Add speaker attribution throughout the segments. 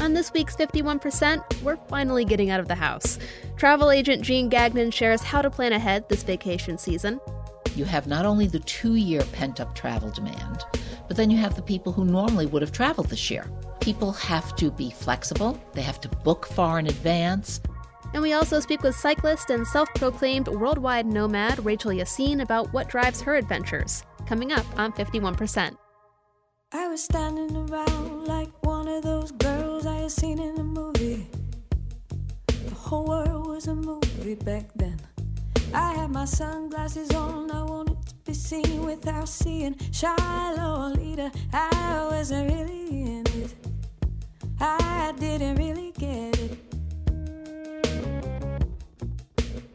Speaker 1: On this week's 51%, we're finally getting out of the house. Travel agent Jean Gagnon shares how to plan ahead this vacation season.
Speaker 2: You have not only the two year pent up travel demand, but then you have the people who normally would have traveled this year. People have to be flexible, they have to book far in advance.
Speaker 1: And we also speak with cyclist and self proclaimed worldwide nomad Rachel Yassine about what drives her adventures. Coming up on 51%.
Speaker 3: I was standing around like one of those girls I had seen in a movie. The whole world was a movie back then. I had my sunglasses on, I wanted to be seen without seeing Shiloh leader. I wasn't really in it. I didn't really get it.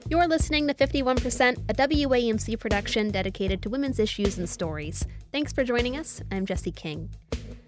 Speaker 1: You're listening to 51%, a WAMC production dedicated to women's issues and stories. Thanks for joining us. I'm Jesse King.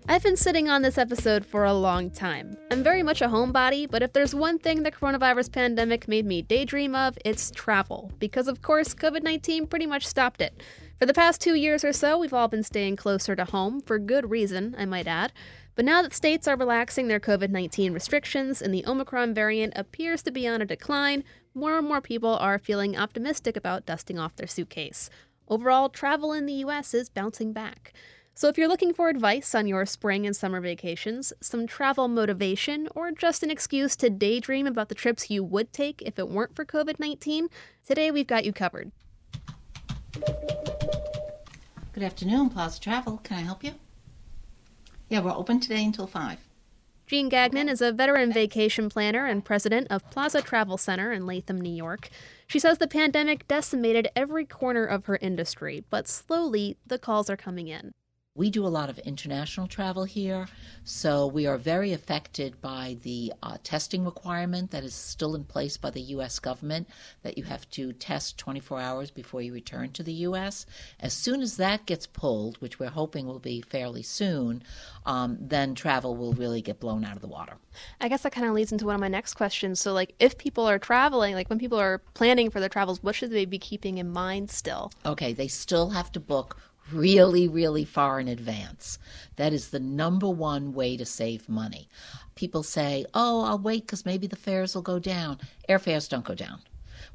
Speaker 1: I've been sitting on this episode for a long time. I'm very much a homebody, but if there's one thing the coronavirus pandemic made me daydream of, it's travel. Because, of course, COVID 19 pretty much stopped it. For the past two years or so, we've all been staying closer to home, for good reason, I might add. But now that states are relaxing their COVID 19 restrictions and the Omicron variant appears to be on a decline, more and more people are feeling optimistic about dusting off their suitcase. Overall, travel in the US is bouncing back. So, if you're looking for advice on your spring and summer vacations, some travel motivation, or just an excuse to daydream about the trips you would take if it weren't for COVID 19, today we've got you covered.
Speaker 2: Good afternoon, Plaza Travel. Can I help you? Yeah, we're open today until 5.
Speaker 1: Jean Gagnon is a veteran vacation planner and president of Plaza Travel Center in Latham, New York. She says the pandemic decimated every corner of her industry, but slowly the calls are coming in.
Speaker 2: We do a lot of international travel here, so we are very affected by the uh, testing requirement that is still in place by the U.S. government that you have to test 24 hours before you return to the U.S. As soon as that gets pulled, which we're hoping will be fairly soon, um, then travel will really get blown out of the water.
Speaker 1: I guess that kind of leads into one of my next questions. So, like, if people are traveling, like when people are planning for their travels, what should they be keeping in mind still?
Speaker 2: Okay, they still have to book really, really far in advance. That is the number one way to save money. People say, oh, I'll wait because maybe the fares will go down. Airfares don't go down.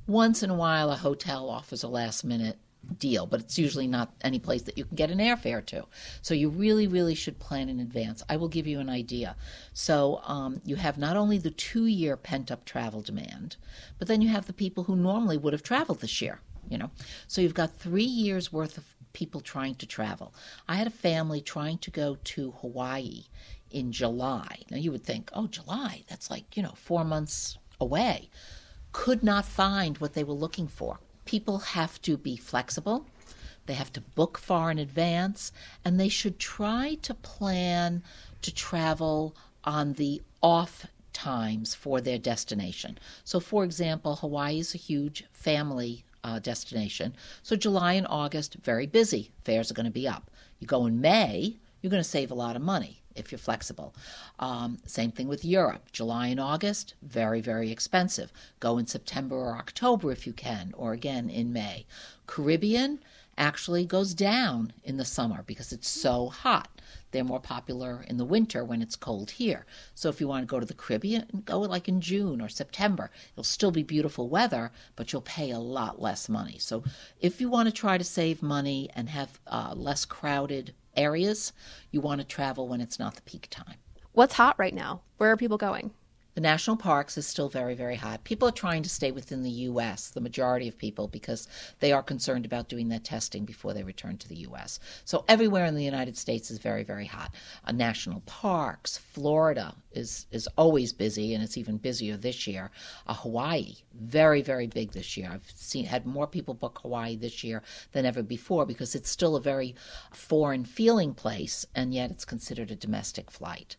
Speaker 2: Once in a while, a hotel offers a last minute deal, but it's usually not any place that you can get an airfare to. So you really, really should plan in advance. I will give you an idea. So um, you have not only the two year pent up travel demand, but then you have the people who normally would have traveled this year. You know, so you've got three years worth of people trying to travel. I had a family trying to go to Hawaii in July. Now you would think, oh, July, that's like, you know, four months away. Could not find what they were looking for. People have to be flexible. They have to book far in advance, and they should try to plan to travel on the off times for their destination. So, for example, Hawaii is a huge family uh, destination. So July and August, very busy. Fares are going to be up. You go in May, you're going to save a lot of money if you're flexible. Um, same thing with Europe. July and August, very, very expensive. Go in September or October if you can, or again in May. Caribbean actually goes down in the summer because it's so hot. They're more popular in the winter when it's cold here. So if you want to go to the Caribbean, go like in June or September. It'll still be beautiful weather, but you'll pay a lot less money. So if you want to try to save money and have uh, less crowded areas, you want to travel when it's not the peak time.
Speaker 1: What's hot right now? Where are people going?
Speaker 2: The national parks is still very, very hot. People are trying to stay within the U.S., the majority of people, because they are concerned about doing that testing before they return to the U.S. So everywhere in the United States is very, very hot. Uh, national parks, Florida is, is always busy, and it's even busier this year. Uh, Hawaii, very, very big this year. I've seen had more people book Hawaii this year than ever before because it's still a very foreign feeling place, and yet it's considered a domestic flight.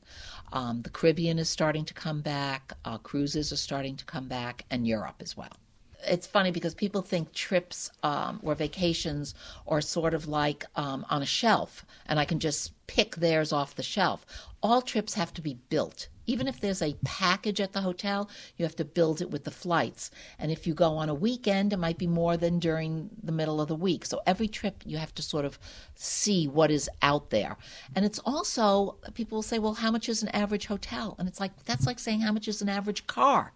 Speaker 2: Um, the Caribbean is starting to come back, uh, cruises are starting to come back, and Europe as well. It's funny because people think trips um, or vacations are sort of like um, on a shelf, and I can just pick theirs off the shelf. All trips have to be built. Even if there's a package at the hotel, you have to build it with the flights. And if you go on a weekend, it might be more than during the middle of the week. So every trip, you have to sort of see what is out there. And it's also, people will say, well, how much is an average hotel? And it's like, that's like saying, how much is an average car?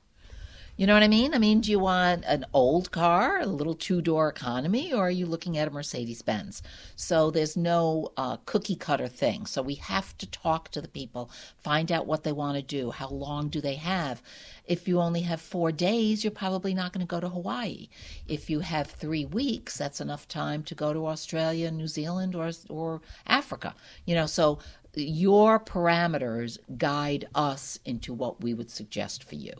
Speaker 2: You know what I mean? I mean, do you want an old car, a little two door economy, or are you looking at a Mercedes Benz? So there's no uh, cookie cutter thing. So we have to talk to the people, find out what they want to do, how long do they have. If you only have four days, you're probably not going to go to Hawaii. If you have three weeks, that's enough time to go to Australia, New Zealand, or or Africa. You know, so your parameters guide us into what we would suggest for you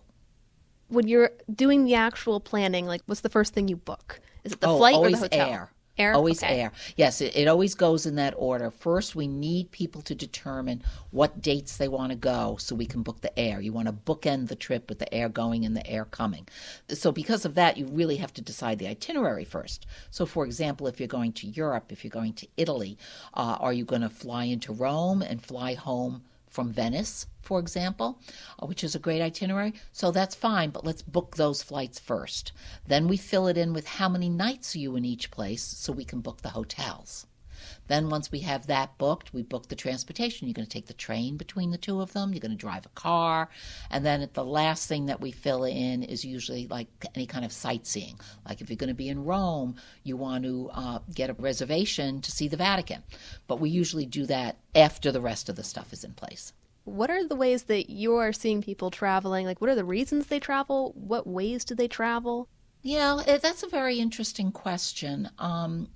Speaker 1: when you're doing the actual planning, like what's the first thing you book? Is it the
Speaker 2: oh,
Speaker 1: flight
Speaker 2: or
Speaker 1: the hotel?
Speaker 2: Air.
Speaker 1: Air?
Speaker 2: Always
Speaker 1: okay.
Speaker 2: air. Yes, it, it, always goes in that order. First, we need people to determine what dates they want to go so we can book the air. You want to bookend the trip with the air going and the air coming. So, because of that, you really have to decide the itinerary first. So, for example, if you're going to Europe, if you're going to Italy, uh, are you going to fly into Rome and fly home? From Venice, for example, uh, which is a great itinerary. So that's fine, but let's book those flights first. Then we fill it in with how many nights are you in each place so we can book the hotels. Then, once we have that booked, we book the transportation. You're going to take the train between the two of them, you're going to drive a car. And then the last thing that we fill in is usually like any kind of sightseeing. Like if you're going to be in Rome, you want to uh, get a reservation to see the Vatican. But we usually do that after the rest of the stuff is in place.
Speaker 1: What are the ways that you are seeing people traveling? Like, what are the reasons they travel? What ways do they travel?
Speaker 2: Yeah, that's a very interesting question. Um,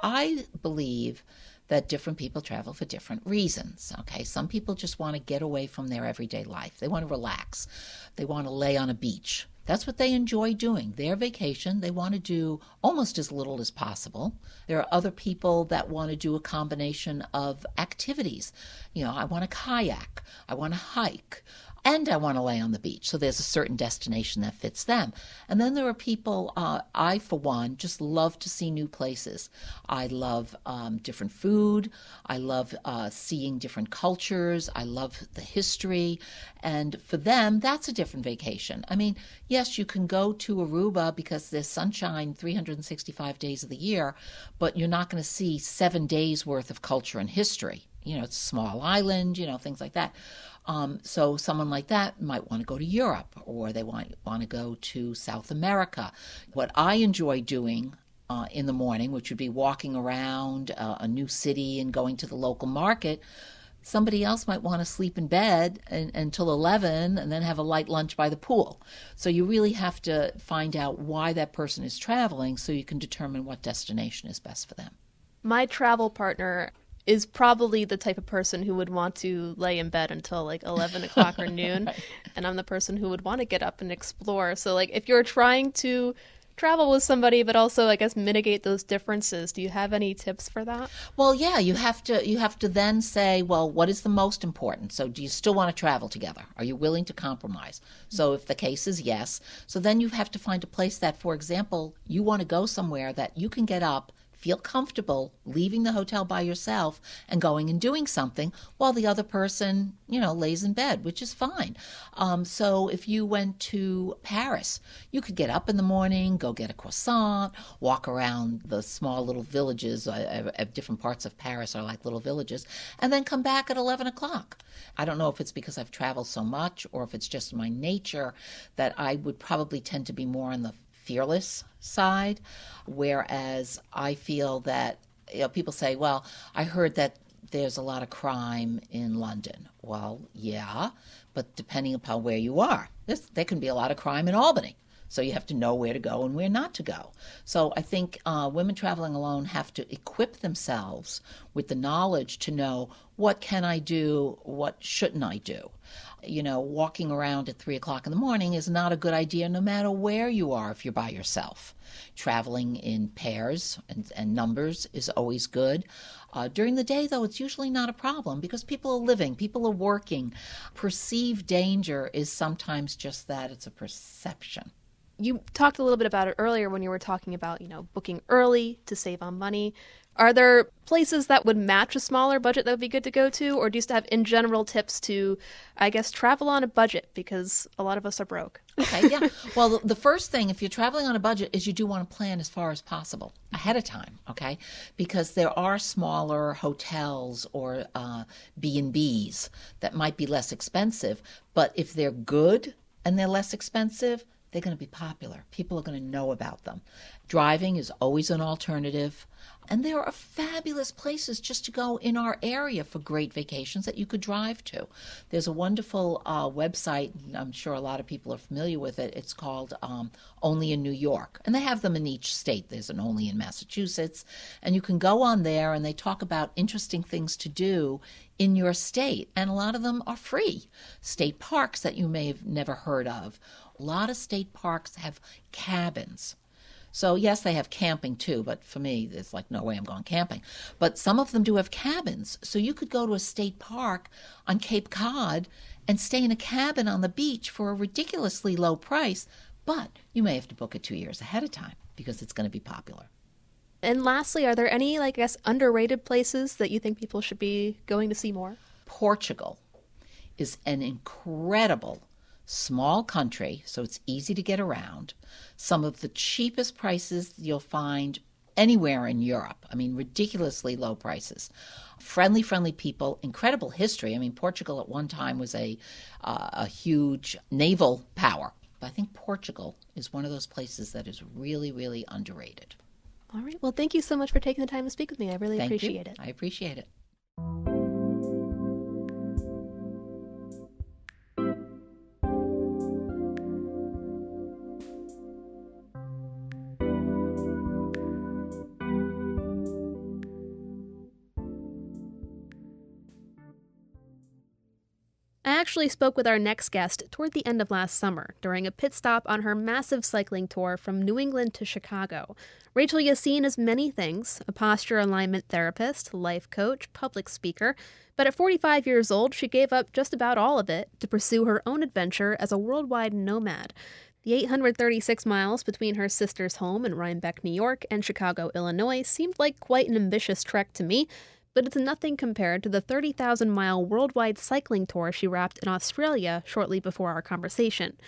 Speaker 2: I believe that different people travel for different reasons. Okay, some people just want to get away from their everyday life. They want to relax. They want to lay on a beach. That's what they enjoy doing. Their vacation, they want to do almost as little as possible. There are other people that want to do a combination of activities. You know, I want to kayak, I want to hike, and I want to lay on the beach. So there's a certain destination that fits them. And then there are people, uh, I, for one, just love to see new places. I love um, different food. I love uh, seeing different cultures. I love the history. And for them, that's a different vacation. I mean, yes, you can go to Aruba because there's sunshine 365 days of the year, but you're not going to see seven days worth of culture and history. You know, it's a small island, you know, things like that. Um, so someone like that might want to go to Europe or they want want to go to South America. What I enjoy doing uh, in the morning, which would be walking around uh, a new city and going to the local market. Somebody else might want to sleep in bed and, until 11 and then have a light lunch by the pool. So you really have to find out why that person is traveling so you can determine what destination is best for them.
Speaker 1: My travel partner is probably the type of person who would want to lay in bed until like 11 o'clock or noon. right. And I'm the person who would want to get up and explore. So, like, if you're trying to travel with somebody but also i guess mitigate those differences do you have any tips for that
Speaker 2: well yeah you have to you have to then say well what is the most important so do you still want to travel together are you willing to compromise so if the case is yes so then you have to find a place that for example you want to go somewhere that you can get up feel comfortable leaving the hotel by yourself and going and doing something while the other person, you know, lays in bed, which is fine. Um, so if you went to Paris, you could get up in the morning, go get a croissant, walk around the small little villages. Uh, different parts of Paris are like little villages, and then come back at 11 o'clock. I don't know if it's because I've traveled so much or if it's just my nature that I would probably tend to be more on the fearless side, whereas I feel that you know, people say, well, I heard that there's a lot of crime in London. Well, yeah, but depending upon where you are, there can be a lot of crime in Albany. So you have to know where to go and where not to go. So I think uh, women traveling alone have to equip themselves with the knowledge to know what can I do, what shouldn't I do you know, walking around at three o'clock in the morning is not a good idea no matter where you are if you're by yourself. Traveling in pairs and, and numbers is always good. Uh, during the day, though, it's usually not a problem because people are living, people are working. Perceived danger is sometimes just that it's a perception.
Speaker 1: You talked a little bit about it earlier when you were talking about, you know, booking early to save on money. Are there places that would match a smaller budget that would be good to go to? Or do you have, in general, tips to, I guess, travel on a budget? Because a lot of us are broke.
Speaker 2: Okay, yeah. well, the first thing, if you're traveling on a budget, is you do want to plan as far as possible ahead of time, okay? Because there are smaller hotels or uh, B&Bs that might be less expensive, but if they're good and they're less expensive, they're going to be popular. People are going to know about them. Driving is always an alternative. And there are fabulous places just to go in our area for great vacations that you could drive to. There's a wonderful uh, website, I'm sure a lot of people are familiar with it. It's called um, Only in New York. And they have them in each state. There's an Only in Massachusetts. And you can go on there and they talk about interesting things to do in your state. And a lot of them are free. State parks that you may have never heard of. A lot of state parks have cabins so, yes, they have camping too, but for me, there's like no way I'm going camping. But some of them do have cabins. So, you could go to a state park on Cape Cod and stay in a cabin on the beach for a ridiculously low price, but you may have to book it two years ahead of time because it's going to be popular.
Speaker 1: And lastly, are there any, like, I guess, underrated places that you think people should be going to see more?
Speaker 2: Portugal is an incredible small country, so it's easy to get around. Some of the cheapest prices you'll find anywhere in Europe. I mean, ridiculously low prices. Friendly, friendly people, incredible history. I mean, Portugal at one time was a, uh, a huge naval power. But I think Portugal is one of those places that is really, really underrated.
Speaker 1: All right. Well, thank you so much for taking the time to speak with me. I really
Speaker 2: Thank
Speaker 1: appreciate
Speaker 2: you.
Speaker 1: it.
Speaker 2: I appreciate it.
Speaker 1: Actually spoke with our next guest toward the end of last summer during a pit stop on her massive cycling tour from New England to Chicago. Rachel Yassine is many things a posture alignment therapist, life coach, public speaker. But at 45 years old, she gave up just about all of it to pursue her own adventure as a worldwide nomad. The 836 miles between her sister's home in Rhinebeck, New York, and Chicago, Illinois seemed like quite an ambitious trek to me, but it's nothing compared to the 30,000 mile worldwide cycling tour she wrapped in Australia shortly before our conversation.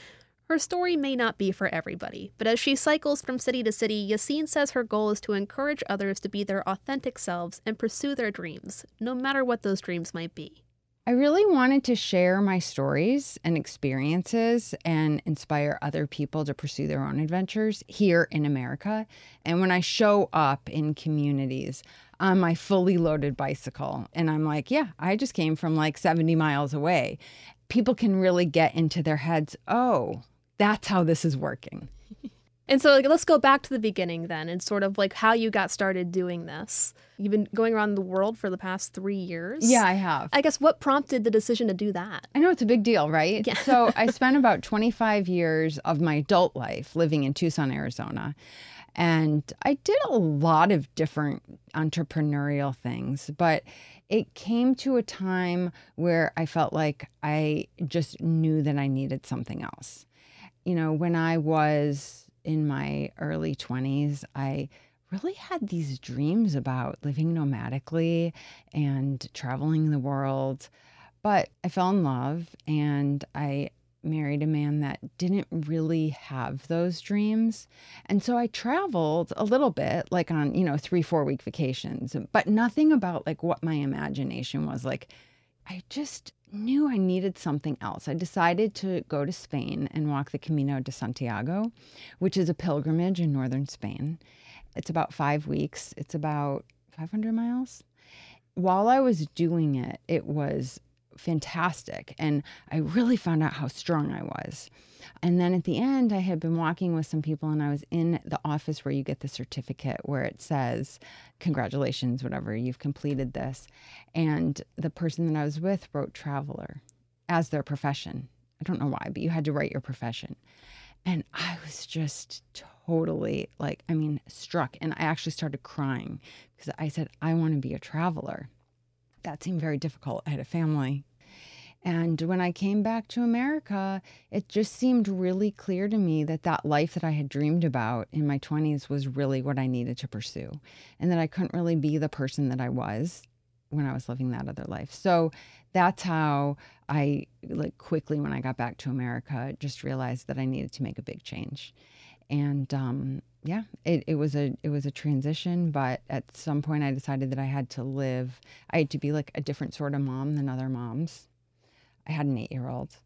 Speaker 1: Her story may not be for everybody, but as she cycles from city to city, Yassine says her goal is to encourage others to be their authentic selves and pursue their dreams, no matter what those dreams might be.
Speaker 4: I really wanted to share my stories and experiences and inspire other people to pursue their own adventures here in America. And when I show up in communities, on my fully loaded bicycle. And I'm like, yeah, I just came from like 70 miles away. People can really get into their heads, oh, that's how this is working.
Speaker 1: And so like, let's go back to the beginning then and sort of like how you got started doing this. You've been going around the world for the past three years.
Speaker 4: Yeah, I have.
Speaker 1: I guess what prompted the decision to do that?
Speaker 4: I know it's a big deal, right?
Speaker 1: Yeah.
Speaker 4: so I spent about 25 years of my adult life living in Tucson, Arizona. And I did a lot of different entrepreneurial things, but it came to a time where I felt like I just knew that I needed something else. You know, when I was in my early 20s, I really had these dreams about living nomadically and traveling the world. But I fell in love and I married a man that didn't really have those dreams. And so I traveled a little bit, like on, you know, three, four week vacations, but nothing about like what my imagination was. Like, I just knew I needed something else. I decided to go to Spain and walk the Camino de Santiago, which is a pilgrimage in northern Spain. It's about five weeks, it's about 500 miles. While I was doing it, it was fantastic. And I really found out how strong I was. And then at the end, I had been walking with some people, and I was in the office where you get the certificate where it says, Congratulations, whatever, you've completed this. And the person that I was with wrote traveler as their profession. I don't know why, but you had to write your profession. And I was just totally like, I mean, struck. And I actually started crying because I said, I want to be a traveler. That seemed very difficult. I had a family, And when I came back to America, it just seemed really clear to me that that life that I had dreamed about in my 20s was really what I needed to pursue, and that I couldn't really be the person that I was when I was living that other life. So that's how I like quickly when I got back to America just realized that I needed to make a big change. And um, yeah, it, it was a it was a transition, but at some point I decided that I had to live I had to be like a different sort of mom than other moms. I had an eight year old.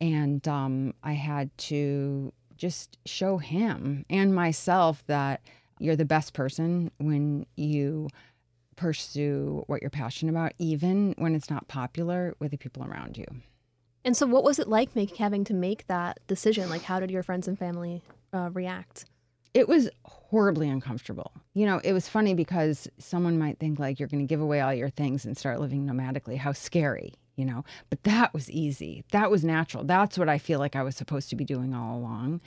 Speaker 4: And um, I had to just show him and myself that you're the best person when you pursue what you're passionate about, even when it's not popular with the people around you.
Speaker 1: And so, what was it like make, having to make that decision? Like, how did your friends and family uh, react?
Speaker 4: It was horribly uncomfortable. You know, it was funny because someone might think like you're going to give away all your things and start living nomadically. How scary, you know? But that was easy. That was natural. That's what I feel like I was supposed to be doing all along.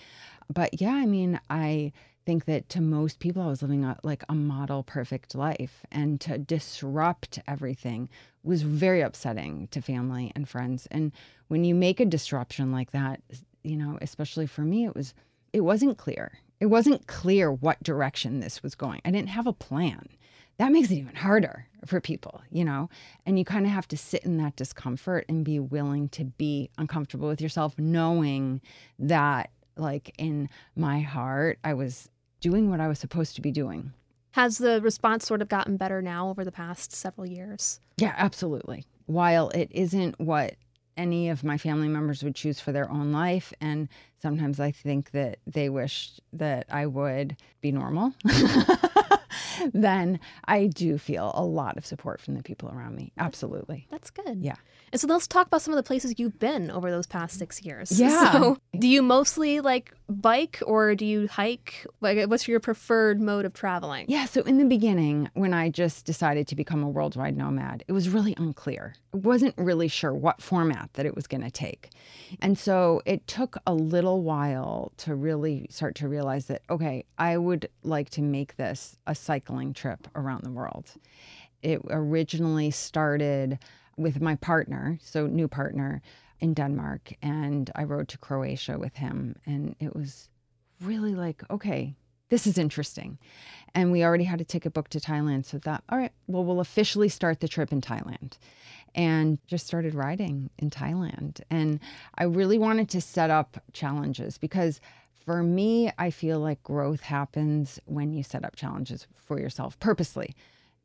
Speaker 4: But yeah, I mean, I think that to most people, I was living a, like a model perfect life, and to disrupt everything was very upsetting to family and friends. And when you make a disruption like that, you know, especially for me, it was it wasn't clear. It wasn't clear what direction this was going. I didn't have a plan. That makes it even harder for people, you know? And you kind of have to sit in that discomfort and be willing to be uncomfortable with yourself, knowing that, like, in my heart, I was doing what I was supposed to be doing.
Speaker 1: Has the response sort of gotten better now over the past several years?
Speaker 4: Yeah, absolutely. While it isn't what any of my family members would choose for their own life, and sometimes I think that they wish that I would be normal. then I do feel a lot of support from the people around me. Absolutely.
Speaker 1: That's good.
Speaker 4: Yeah.
Speaker 1: And so let's talk about some of the places you've been over those past six years.
Speaker 4: Yeah.
Speaker 1: So do you mostly like bike or do you hike? Like, what's your preferred mode of traveling?
Speaker 4: Yeah. So in the beginning, when I just decided to become a worldwide nomad, it was really unclear. I wasn't really sure what format that it was going to take. And so it took a little while to really start to realize that, okay, I would like to make this a cycling trip around the world. It originally started with my partner, so new partner in Denmark, and I rode to Croatia with him. And it was really like, okay, this is interesting. And we already had a ticket booked to Thailand. So that, all right, well, we'll officially start the trip in Thailand. And just started riding in Thailand. And I really wanted to set up challenges because for me, I feel like growth happens when you set up challenges for yourself purposely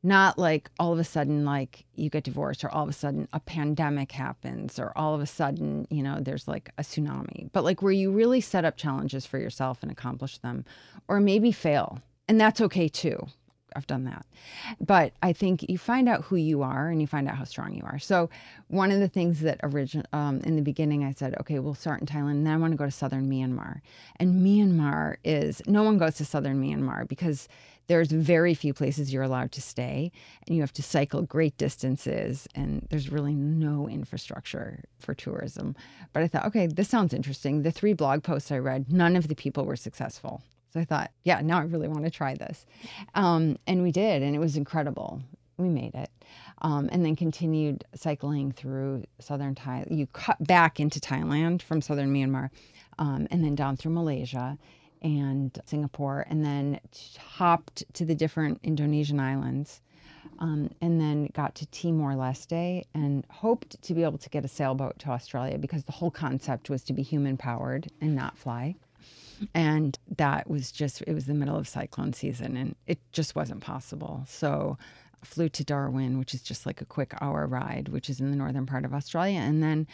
Speaker 4: not like all of a sudden like you get divorced or all of a sudden a pandemic happens or all of a sudden you know there's like a tsunami but like where you really set up challenges for yourself and accomplish them or maybe fail and that's okay too I've done that. But I think you find out who you are and you find out how strong you are. So one of the things that origin um, in the beginning I said, okay, we'll start in Thailand and then I want to go to southern Myanmar. And Myanmar is no one goes to southern Myanmar because there's very few places you're allowed to stay and you have to cycle great distances and there's really no infrastructure for tourism. But i thought okay this sounds interesting. The three blog posts i read none of the people were successful. So i thought yeah now i really want to try this. Um, and we did and it was incredible. We made it. Um, and then continued cycling through southern thailand you cut back into thailand from southern myanmar um, and then down through malaysia and Singapore, and then hopped to the different Indonesian islands, um, and then got to Timor Leste and hoped to be able to get a sailboat to Australia because the whole concept was to be human powered and not fly. And that was just, it was the middle of cyclone season and it just wasn't possible. So flew to Darwin, which is just like a quick hour ride, which is in the northern part of Australia. And then,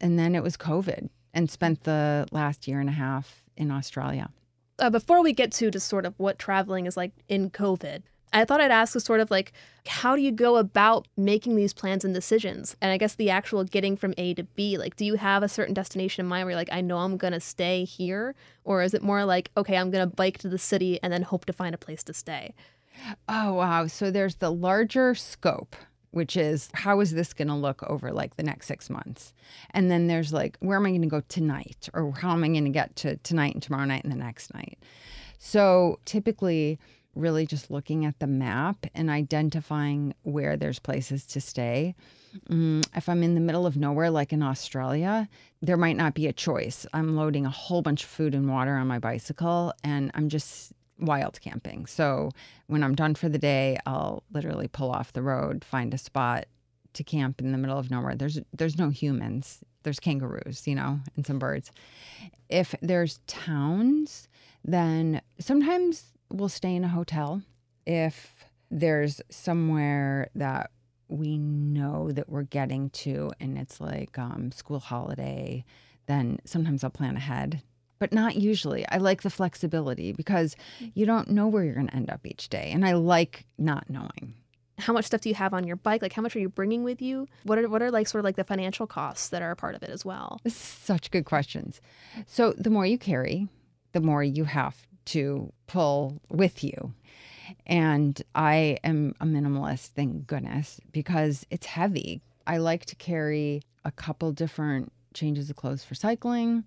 Speaker 4: and then it was COVID and spent the last year and a half in Australia.
Speaker 1: Uh, before we get to just sort of what traveling is like in COVID, I thought I'd ask a sort of like, how do you go about making these plans and decisions? And I guess the actual getting from A to B, like, do you have a certain destination in mind where you're like, I know I'm going to stay here? Or is it more like, okay, I'm going to bike to the city and then hope to find a place to stay?
Speaker 4: Oh, wow. So there's the larger scope which is how is this going to look over like the next six months? And then there's like, where am I going to go tonight? Or how am I going to get to tonight and tomorrow night and the next night? So typically, really just looking at the map and identifying where there's places to stay. Mm, if I'm in the middle of nowhere, like in Australia, there might not be a choice. I'm loading a whole bunch of food and water on my bicycle and I'm just wild camping. So when I'm done for the day, I'll literally pull off the road, find a spot to camp in the middle of nowhere. There's there's no humans. There's kangaroos, you know, and some birds. If there's towns, then sometimes we'll stay in a hotel. If there's somewhere that we know that we're getting to and it's like um, school holiday, then sometimes I'll plan ahead, but not usually. I like the flexibility because you don't know where you're going to end up each day. And I like not knowing.
Speaker 1: How much stuff do you have on your bike? Like, how much are you bringing with you? What are what are like sort of like the financial costs that are a part of it as well?
Speaker 4: Such good questions. So the more you carry, the more you have to pull with you. And I am a minimalist, thank goodness, because it's heavy. I like to carry a couple different changes of clothes for cycling,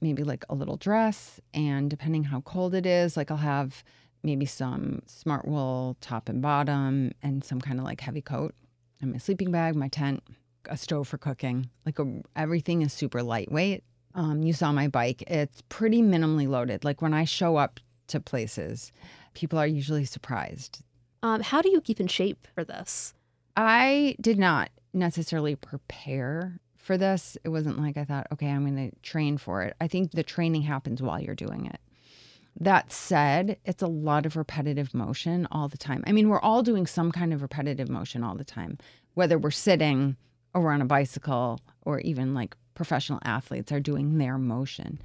Speaker 4: maybe like a little dress. And depending how cold it is, like I'll have maybe some smart wool top and bottom and some kind of like heavy coat and my sleeping bag, my tent, a stove for cooking. Like a, everything is super lightweight. Um, you saw my bike. It's pretty minimally loaded. Like when I show up to places, people are usually surprised.
Speaker 1: Um, how do you keep in shape for this?
Speaker 4: I did not necessarily prepare for this. It wasn't like I thought, okay, I'm going to train for it. I think the training happens while you're doing it. That said, it's a lot of repetitive motion all the time. I mean, we're all doing some kind of repetitive motion all the time, whether we're sitting or we're on a bicycle or even like professional athletes are doing their motion.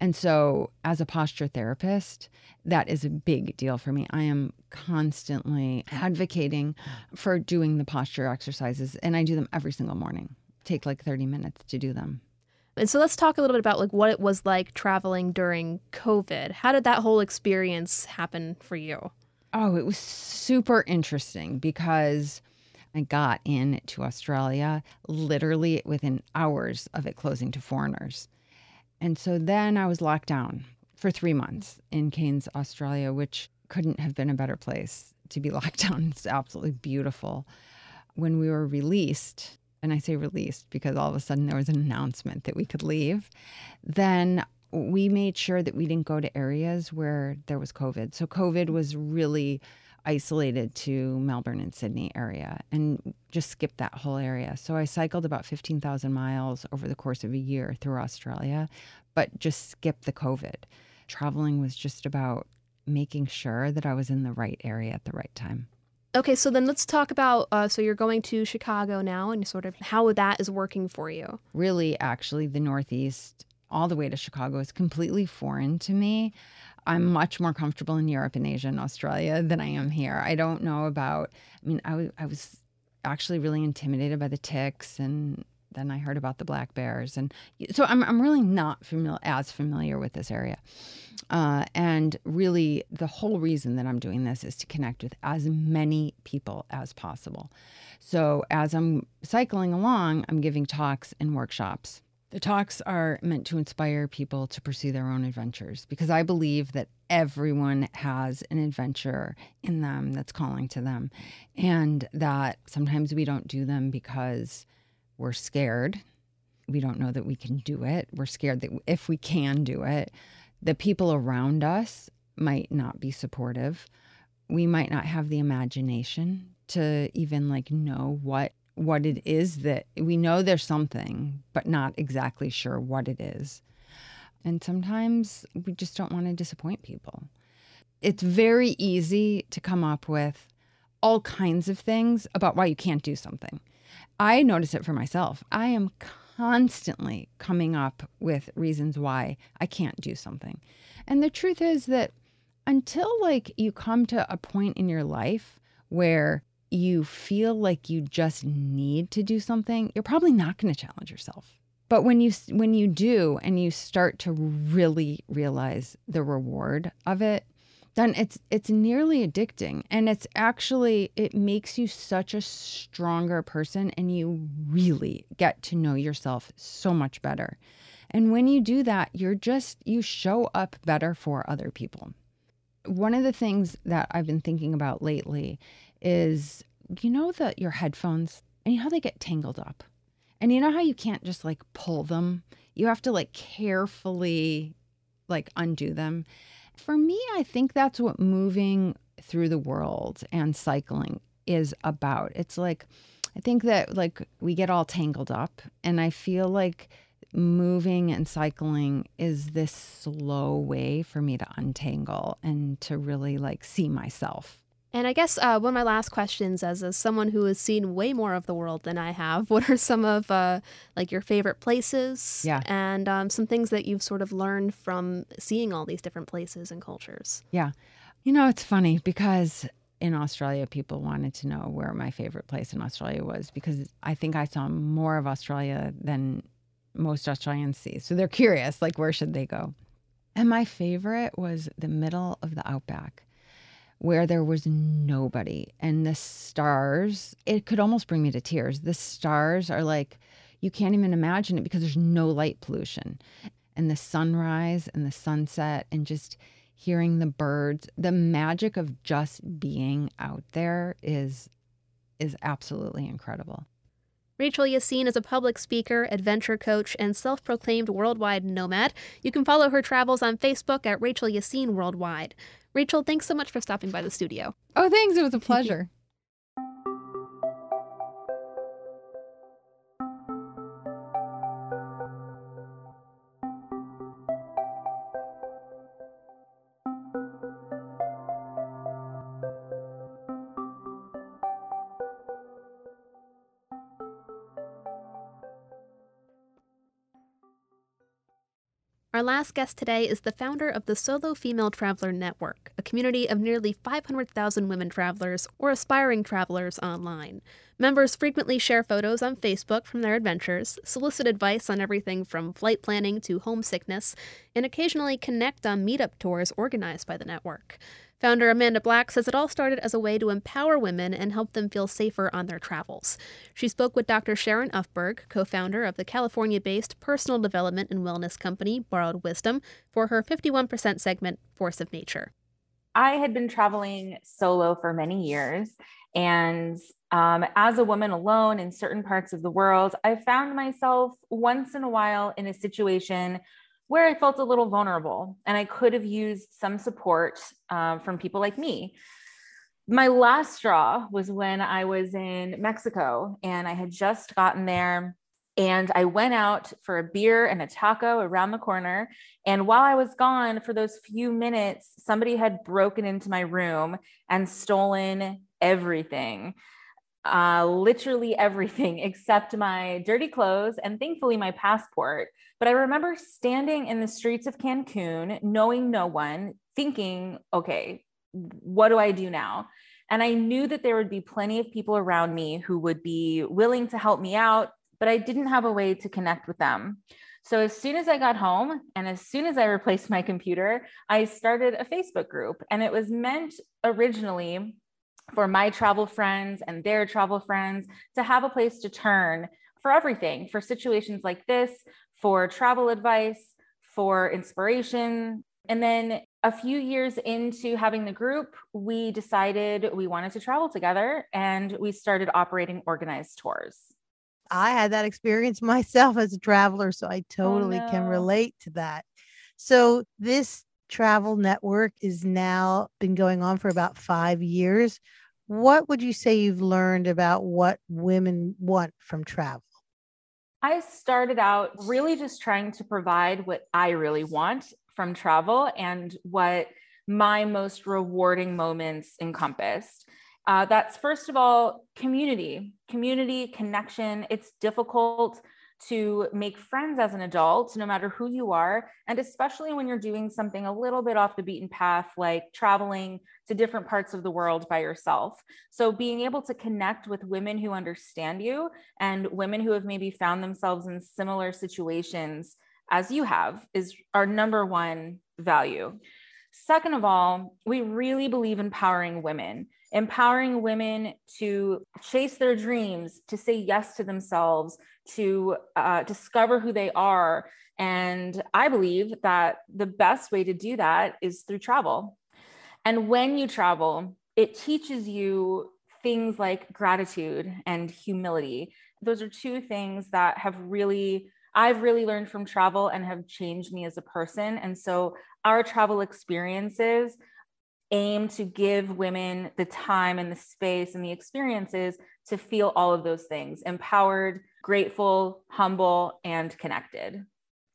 Speaker 4: And so, as a posture therapist, that is a big deal for me. I am constantly advocating for doing the posture exercises, and I do them every single morning. Take like 30 minutes to do them.
Speaker 1: And so let's talk a little bit about like what it was like traveling during COVID. How did that whole experience happen for you?
Speaker 4: Oh, it was super interesting because I got in to Australia literally within hours of it closing to foreigners. And so then I was locked down for three months in Cairns, Australia, which couldn't have been a better place to be locked down. It's absolutely beautiful. When we were released, and I say released because all of a sudden there was an announcement that we could leave, then we made sure that we didn't go to areas where there was COVID. So COVID was really isolated to Melbourne and Sydney area and just skipped that whole area. So I cycled about 15,000 miles over the course of a year through Australia, but just skipped the COVID. Traveling was just about making sure that I was in the right area at the right time.
Speaker 1: Okay, so then let's talk about. Uh, so you're going to Chicago now, and sort of how that is working for you.
Speaker 4: Really, actually, the Northeast, all the way to Chicago, is completely foreign to me. I'm much more comfortable in Europe and Asia and Australia than I am here. I don't know about. I mean, I, w- I was actually really intimidated by the ticks, and then I heard about the black bears, and so I'm I'm really not familiar as familiar with this area. Uh, and really, the whole reason that I'm doing this is to connect with as many people as possible. So as I'm cycling along, I'm giving talks and workshops the talks are meant to inspire people to pursue their own adventures because I believe that everyone has an adventure in them that's calling to them. And that sometimes we don't do them because we're scared. We don't know that we can do it. We're scared that if we can do it, the people around us might not be supportive. We might not have the imagination to even like know what what it is that we know there's something, but not exactly sure what it is. And sometimes we just don't want to disappoint people. It's very easy to come up with all kinds of things about why you can't do something. I notice it for myself. I am constantly coming up with reasons why I can't do something. And the truth is that until like you come to a point in your life where you feel like you just need to do something, you're probably not going to challenge yourself. But when you when you do and you start to really realize the reward of it, then it's it's nearly addicting and it's actually it makes you such a stronger person and you really get to know yourself so much better. And when you do that, you're just you show up better for other people. One of the things that I've been thinking about lately is you know that your headphones and you know how they get tangled up. And you know how you can't just like pull them? You have to like carefully like undo them. For me, I think that's what moving through the world and cycling is about. It's like I think that like we get all tangled up and I feel like moving and cycling is this slow way for me to untangle and to really like see myself.
Speaker 1: And I guess uh, one of my last questions, as, as someone who has seen way more of the world than I have, what are some of uh, like your favorite places?
Speaker 4: Yeah.
Speaker 1: And um, some things that you've sort of learned from seeing all these different places and cultures.
Speaker 4: Yeah. You know, it's funny because in Australia, people wanted to know where my favorite place in Australia was because I think I saw more of Australia than most Australians see. So they're curious, like, where should they go? And my favorite was the middle of the outback where there was nobody and the stars it could almost bring me to tears the stars are like you can't even imagine it because there's no light pollution and the sunrise and the sunset and just hearing the birds the magic of just being out there is is absolutely incredible
Speaker 1: Rachel Yassine is a public speaker, adventure coach, and self proclaimed worldwide nomad. You can follow her travels on Facebook at Rachel Yassine Worldwide. Rachel, thanks so much for stopping by the studio.
Speaker 4: Oh, thanks. It was a pleasure.
Speaker 1: Our last guest today is the founder of the Solo Female Traveler Network, a community of nearly 500,000 women travelers or aspiring travelers online. Members frequently share photos on Facebook from their adventures, solicit advice on everything from flight planning to homesickness, and occasionally connect on meetup tours organized by the network. Founder Amanda Black says it all started as a way to empower women and help them feel safer on their travels. She spoke with Dr. Sharon Ufberg, co founder of the California based personal development and wellness company Borrowed Wisdom, for her 51% segment, Force of Nature.
Speaker 5: I had been traveling solo for many years. And um, as a woman alone in certain parts of the world, I found myself once in a while in a situation where I felt a little vulnerable and I could have used some support uh, from people like me. My last straw was when I was in Mexico and I had just gotten there and I went out for a beer and a taco around the corner. And while I was gone for those few minutes, somebody had broken into my room and stolen everything uh, literally everything except my dirty clothes and thankfully my passport. But I remember standing in the streets of Cancun, knowing no one, thinking, okay, what do I do now? And I knew that there would be plenty of people around me who would be willing to help me out, but I didn't have a way to connect with them. So as soon as I got home and as soon as I replaced my computer, I started a Facebook group. And it was meant originally for my travel friends and their travel friends to have a place to turn for everything, for situations like this, for travel advice, for inspiration. And then a few years into having the group, we decided we wanted to travel together and we started operating organized tours.
Speaker 6: I had that experience myself as a traveler, so I oh, totally oh, no. can relate to that. So, this travel network is now been going on for about five years. What would you say you've learned about what women want from travel?
Speaker 5: I started out really just trying to provide what I really want from travel and what my most rewarding moments encompassed. Uh, that's first of all community, community connection. It's difficult to make friends as an adult, no matter who you are. And especially when you're doing something a little bit off the beaten path, like traveling to different parts of the world by yourself. So being able to connect with women who understand you and women who have maybe found themselves in similar situations as you have is our number one value. Second of all, we really believe in empowering women empowering women to chase their dreams, to say yes to themselves, to uh, discover who they are. And I believe that the best way to do that is through travel. And when you travel, it teaches you things like gratitude and humility. Those are two things that have really, I've really learned from travel and have changed me as a person. And so our travel experiences aim to give women the time and the space and the experiences to feel all of those things empowered, grateful, humble, and connected.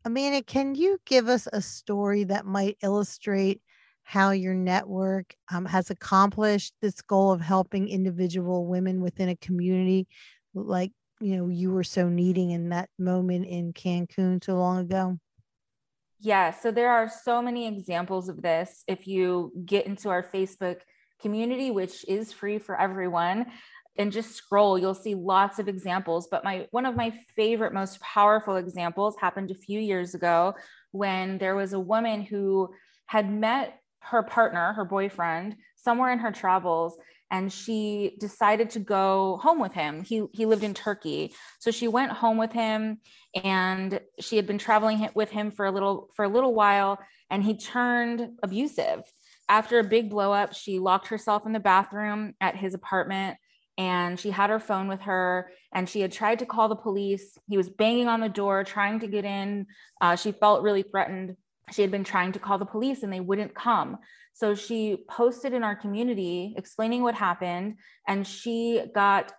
Speaker 6: Amanda, can you give us a story that might illustrate how your network um, has accomplished this goal of helping individual women within a community like you know you were so needing in that moment in Cancun so long ago?
Speaker 5: Yeah, so there are so many examples of this. If you get into our Facebook community, which is free for everyone, and just scroll, you'll see lots of examples. But my one of my favorite, most powerful examples happened a few years ago when there was a woman who had met her partner, her boyfriend, somewhere in her travels, and she decided to go home with him. He he lived in Turkey, so she went home with him, and she had been traveling with him for a little for a little while, and he turned abusive. After a big blow up, she locked herself in the bathroom at his apartment and she had her phone with her and she had tried to call the police. He was banging on the door, trying to get in. Uh, she felt really threatened she had been trying to call the police and they wouldn't come. So she posted in our community explaining what happened, and she got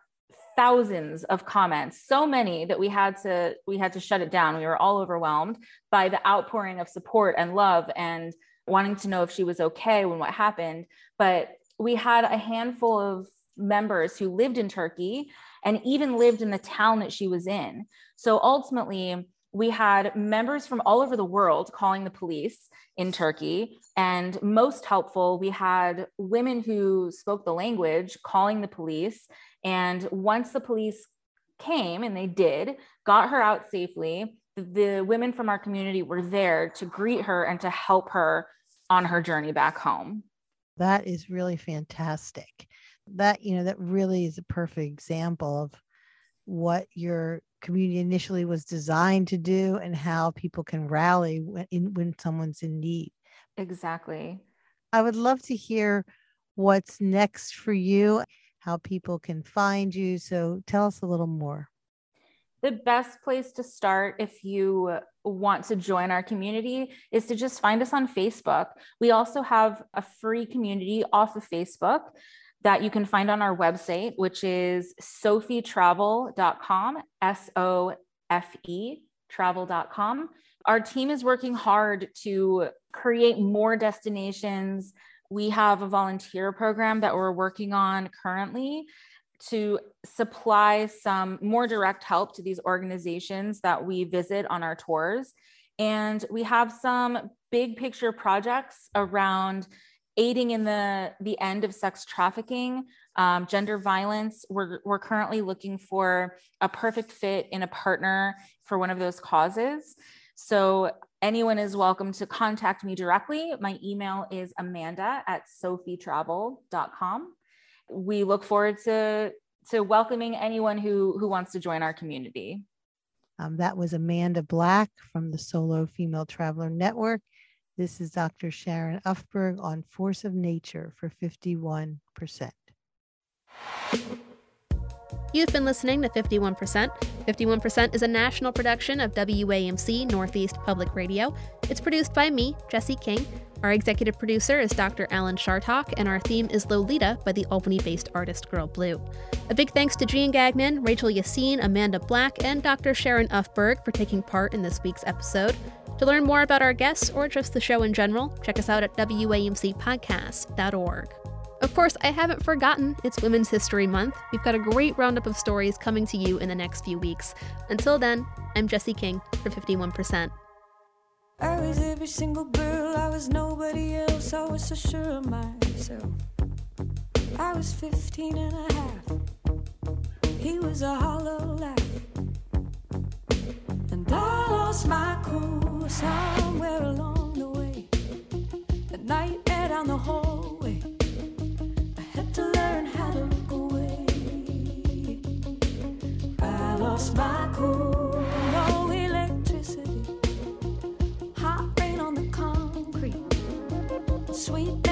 Speaker 5: thousands of comments so many that we had to we had to shut it down. We were all overwhelmed by the outpouring of support and love and wanting to know if she was okay when what happened. But we had a handful of members who lived in turkey and even lived in the town that she was in. So ultimately we had members from all over the world calling the police in Turkey. And most helpful, we had women who spoke the language calling the police. And once the police came, and they did, got her out safely, the women from our community were there to greet her and to help her on her journey back home.
Speaker 6: That is really fantastic. That, you know, that really is a perfect example of what your community initially was designed to do and how people can rally when, in, when someone's in need.
Speaker 5: Exactly.
Speaker 6: I would love to hear what's next for you, how people can find you. So tell us a little more.
Speaker 5: The best place to start if you want to join our community is to just find us on Facebook. We also have a free community off of Facebook that you can find on our website, which is sofetravel.com, S O F E travel.com. Our team is working hard to create more destinations. We have a volunteer program that we're working on currently to supply some more direct help to these organizations that we visit on our tours. And we have some big picture projects around aiding in the the end of sex trafficking um, gender violence. We're, we're currently looking for a perfect fit in a partner for one of those causes. So anyone is welcome to contact me directly. My email is amanda at sofetravel.com we look forward to to welcoming anyone who who wants to join our community.
Speaker 6: Um, that was amanda black from the solo female traveler network this is Dr. Sharon Ufberg on Force of Nature for 51%.
Speaker 1: You've been listening to 51%. 51% is a national production of WAMC Northeast Public Radio. It's produced by me, Jesse King. Our executive producer is Dr. Alan Chartock, and our theme is Lolita by the Albany based artist Girl Blue. A big thanks to Jean Gagnon, Rachel Yassine, Amanda Black, and Dr. Sharon Ufberg for taking part in this week's episode. To learn more about our guests or just the show in general, check us out at WAMCpodcast.org. Of course, I haven't forgotten it's Women's History Month. We've got a great roundup of stories coming to you in the next few weeks. Until then, I'm Jesse King for 51%.
Speaker 3: I was every single girl, I was nobody else, I was so sure of myself. I was 15 and a half, he was a hollow laugh. And I lost my cool somewhere along the way, the nightmare down the hallway, I had to learn how to look away. I lost my cool, no electricity, hot rain on the concrete, sweet.